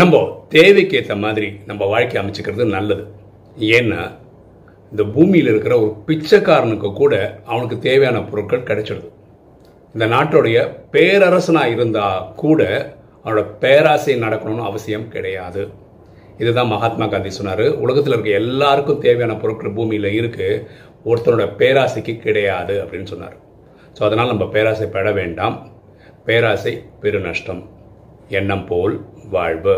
நம்ம தேவைக்கு ஏற்ற மாதிரி நம்ம வாழ்க்கை அமைச்சுக்கிறது நல்லது. ஏன்னா இந்த பூமியில் இருக்கிற ஒரு பிச்சைக்காரனுக்கு கூட அவனுக்கு தேவையான பொருட்கள் கிடைச்சிடுது. இந்த நாட்டுடைய பேரரசனாக இருந்தால் கூட அவனோட பேராசை நடக்கணும்னு அவசியம் கிடையாது. இதுதான் மகாத்மா காந்தி சொன்னார். உலகத்தில் இருக்க எல்லாருக்கும் தேவையான பொருட்கள் பூமியில் இருக்குது ஒருத்தனோட பேராசைக்கு கிடையாது அப்படின்னு சொன்னார். ஸோ அதனால் நம்ம பேராசை பெற வேண்டாம். பேராசை பெருநஷ்டம். எண்ணம் போல் வாழ்வு.